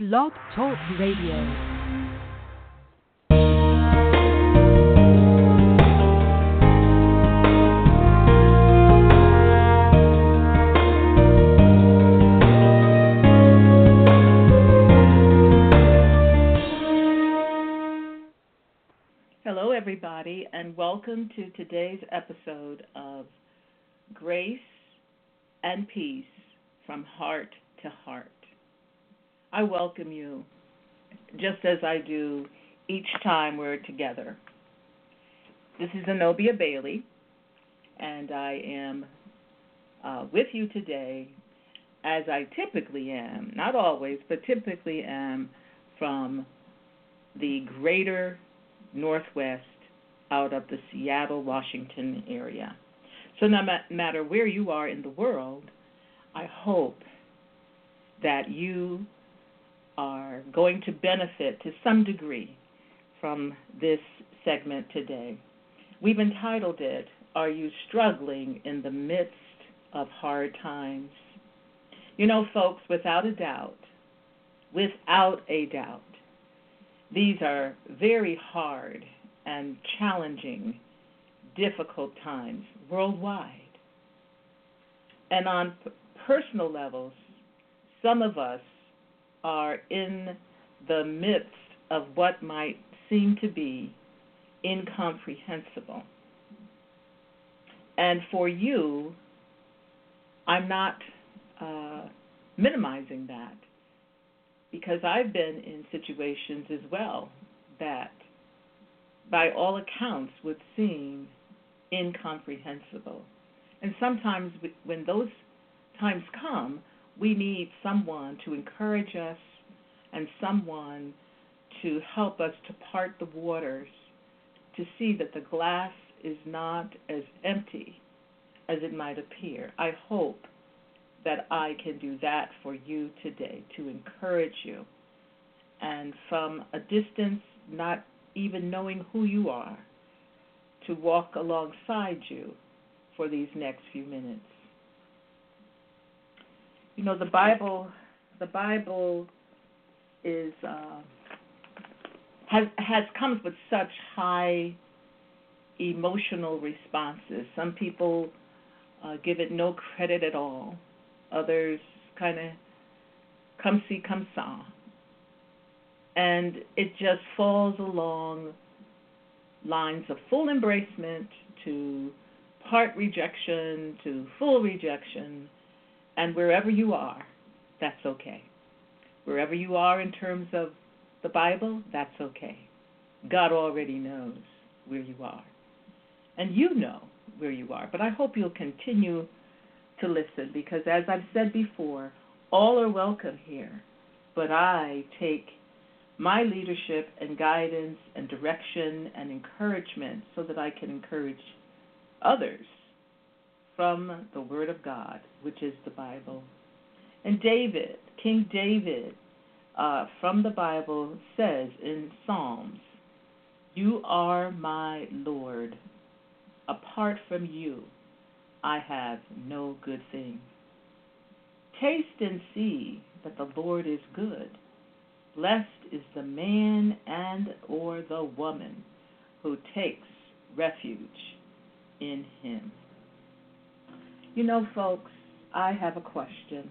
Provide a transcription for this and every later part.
Blog Talk Radio. Hello, everybody, and welcome to today's episode of Grace and Peace from Heart to Heart. I welcome you just as I do each time we're together. This is Zenobia Bailey, and I am uh, with you today as I typically am, not always, but typically am from the greater Northwest out of the Seattle, Washington area. So, no matter where you are in the world, I hope that you are going to benefit to some degree from this segment today. We've entitled it, Are You Struggling in the Midst of Hard Times? You know, folks, without a doubt, without a doubt, these are very hard and challenging, difficult times worldwide. And on personal levels, some of us are in the midst of what might seem to be incomprehensible. And for you, I'm not uh, minimizing that because I've been in situations as well that, by all accounts, would seem incomprehensible. And sometimes when those times come, we need someone to encourage us and someone to help us to part the waters to see that the glass is not as empty as it might appear. I hope that I can do that for you today to encourage you. And from a distance, not even knowing who you are, to walk alongside you for these next few minutes. You know, the Bible, the Bible is uh, has has comes with such high emotional responses. Some people uh, give it no credit at all. Others kind of come see, come saw. And it just falls along lines of full embracement to part rejection to full rejection and wherever you are, that's okay. Wherever you are in terms of the Bible, that's okay. God already knows where you are. And you know where you are. But I hope you'll continue to listen because, as I've said before, all are welcome here. But I take my leadership and guidance and direction and encouragement so that I can encourage others from the Word of God, which is the Bible. And David, King David, uh, from the Bible, says in Psalms, You are my Lord. Apart from you, I have no good thing. Taste and see that the Lord is good. Blessed is the man and or the woman who takes refuge in him. You know, folks, I have a question,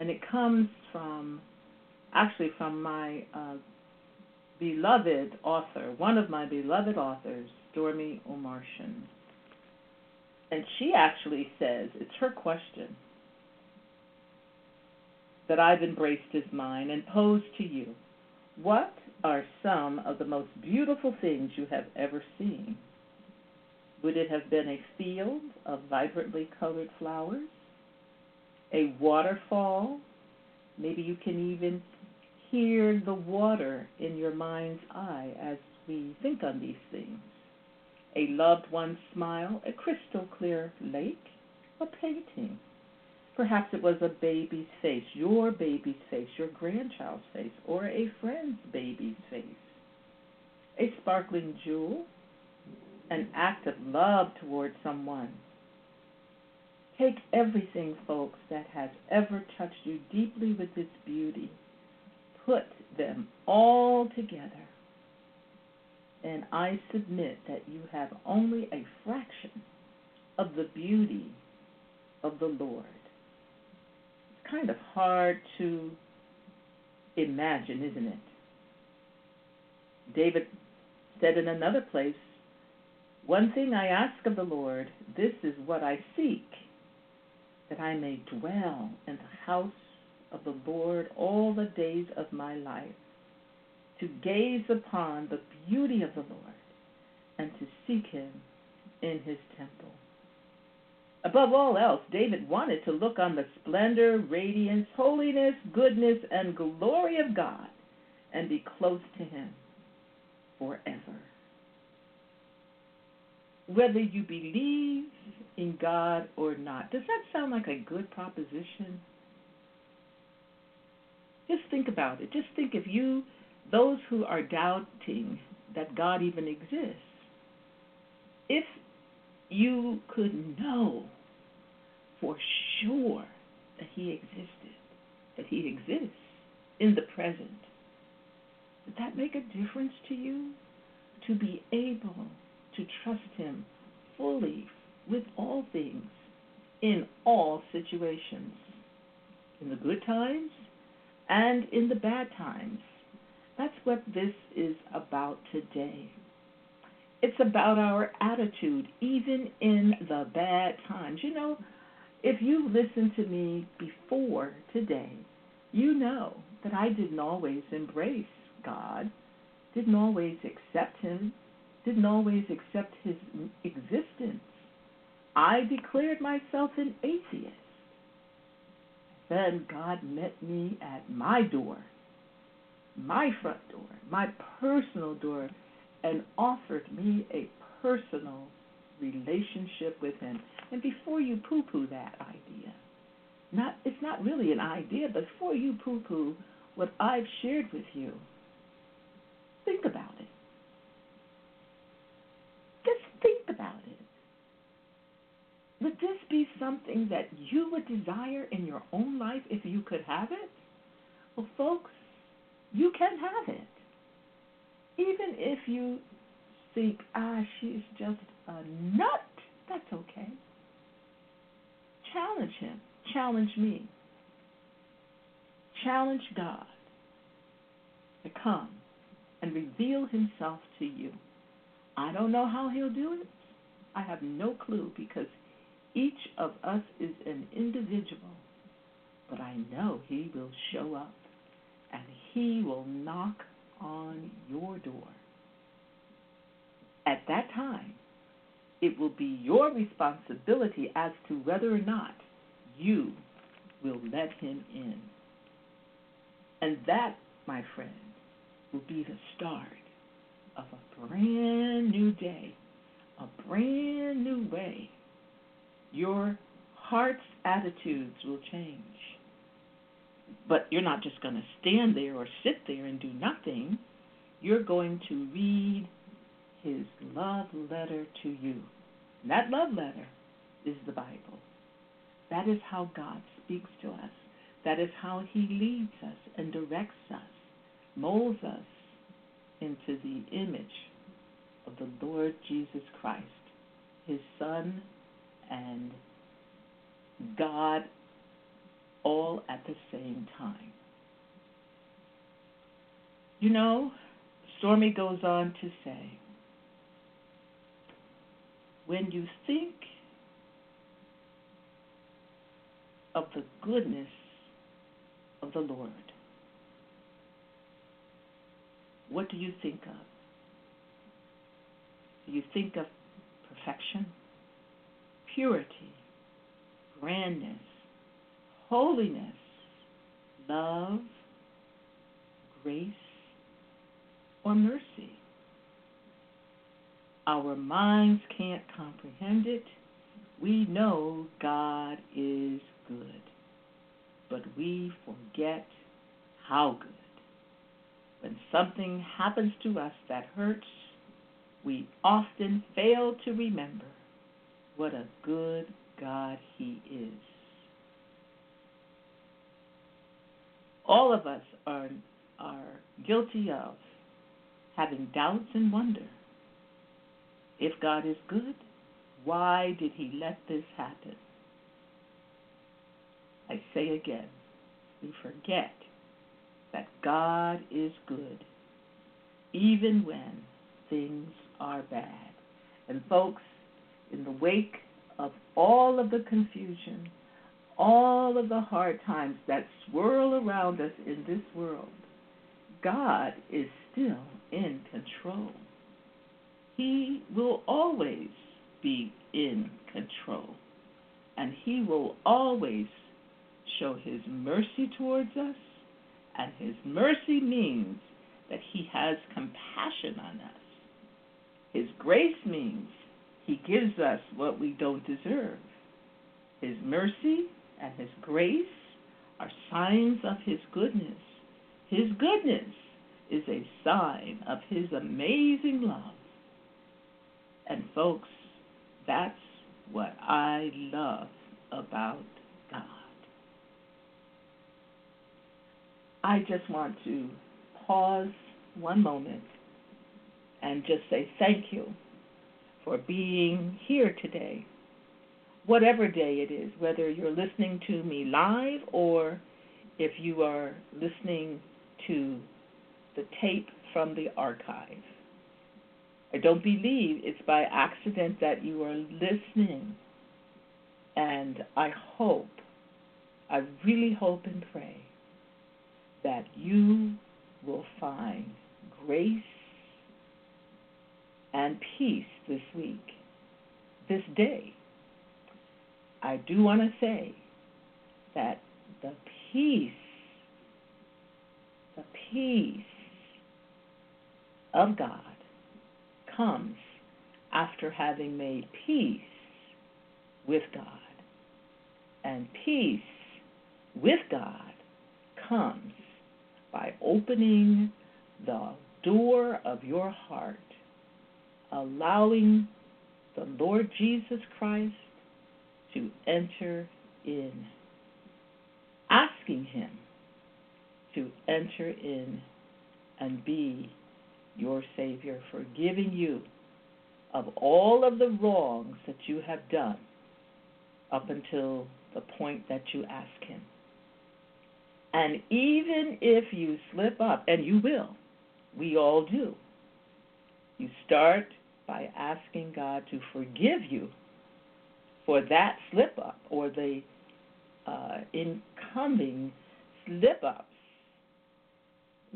and it comes from actually from my uh, beloved author, one of my beloved authors, Stormie Omartian. And she actually says, it's her question that I've embraced as mine and posed to you. What are some of the most beautiful things you have ever seen? Would it have been a field of vibrantly colored flowers? A waterfall? Maybe you can even hear the water in your mind's eye as we think on these things. A loved one's smile, a crystal clear lake, a painting. Perhaps it was a baby's face, your baby's face, your grandchild's face, or a friend's baby's face. A sparkling jewel, an act of love towards someone. Take everything, folks, that has ever touched you deeply with its beauty. Put them all together. And I submit that you have only a fraction of the beauty of the Lord. It's kind of hard to imagine, isn't it? David said in another place, One thing I ask of the Lord, this is what I seek, that I may dwell in the house of the Lord all the days of my life, to gaze upon the beauty of the Lord and to seek him in his temple. Above all else, David wanted to look on the splendor, radiance, holiness, goodness, and glory of God and be close to him forever. Whether you believe in God or not, does that sound like a good proposition? Just think about it. Just think if you, those who are doubting that God even exists, if you could know for sure that He existed, that He exists in the present, would that make a difference to you? To be able to trust Him fully with all things, in all situations, in the good times and in the bad times. That's what this is about today. It's about our attitude, even in the bad times. You know, if you listened to me before today, you know that I didn't always embrace God, didn't always accept Him, didn't always accept His existence. I declared myself an atheist. Then God met me at my door, my front door, my personal door, and offered me a personal relationship with Him. And before you poo poo that idea, not it's not really an idea, but before you poo poo what I've shared with you, think about it. Just think about it. Would this be something that you would desire in your own life if you could have it? Well, folks, you can have it. Even if you think, ah, she's just a nut, that's okay. Challenge him. Challenge me. Challenge God to come and reveal himself to you. I don't know how he'll do it. I have no clue because each of us is an individual. But I know he will show up and he will knock on your door. At that time, it will be your responsibility as to whether or not you will let him in. And that, my friend, will be the start of a brand new day, a brand new way. Your heart's attitudes will change. But you're not just going to stand there or sit there and do nothing. You're going to read his love letter to you. And that love letter is the Bible. That is how God speaks to us. That is how he leads us and directs us, molds us into the image of the Lord Jesus Christ, his Son and God all at the same time. You know, Stormie goes on to say, when you think of the goodness of the Lord, what do you think of? Do you think of perfection, purity, grandness, holiness, love, grace, or mercy? Our minds can't comprehend it. We know God is good, but we forget how good. When something happens to us that hurts, we often fail to remember what a good God He is. All of us are, are guilty of having doubts and wonder. If God is good, why did he let this happen? I say again, we forget that God is good even when things are bad. And folks, in the wake of all of the confusion, all of the hard times that swirl around us in this world, God is still in control. He will always be in control. And He will always show His mercy towards us. And His mercy means that He has compassion on us. His grace means He gives us what we don't deserve. His mercy and His grace are signs of His goodness. His goodness is a sign of His amazing love. And, folks, that's what I love about God. I just want to pause one moment and just say thank you for being here today whatever day it is, whether you're listening to me live or if you are listening to the tape from the archive. I don't believe it's by accident that you are listening. And I hope, I really hope and pray that you will find grace and peace this week, this day I do want to say that the peace, the peace of God comes after having made peace with God. And peace with God comes by opening the door of your heart, allowing the Lord Jesus Christ to enter in, asking Him to enter in and be your Savior, forgiving you of all of the wrongs that you have done up until the point that you ask Him. And even if you slip up, and you will, we all do, you start by asking God to forgive you for that slip up or the uh, incoming slip ups.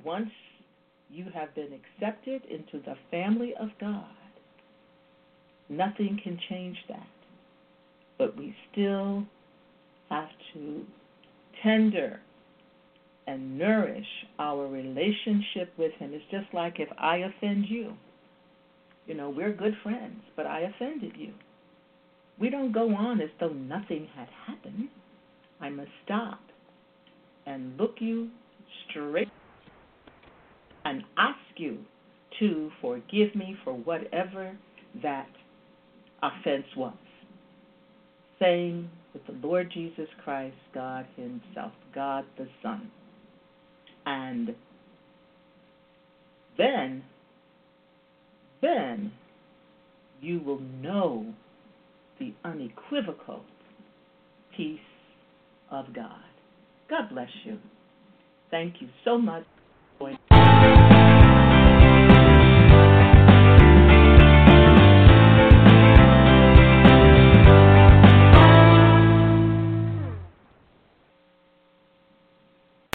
Once you have been accepted into the family of God, nothing can change that. But we still have to tender and nourish our relationship with Him. It's just like if I offend you. You know, we're good friends, but I offended you. We don't go on as though nothing had happened. I must stop and look you straight and ask you to forgive me for whatever that offense was. Same with the Lord Jesus Christ, God Himself, God the Son. And then, then you will know the unequivocal peace of God. God bless you. Thank you so much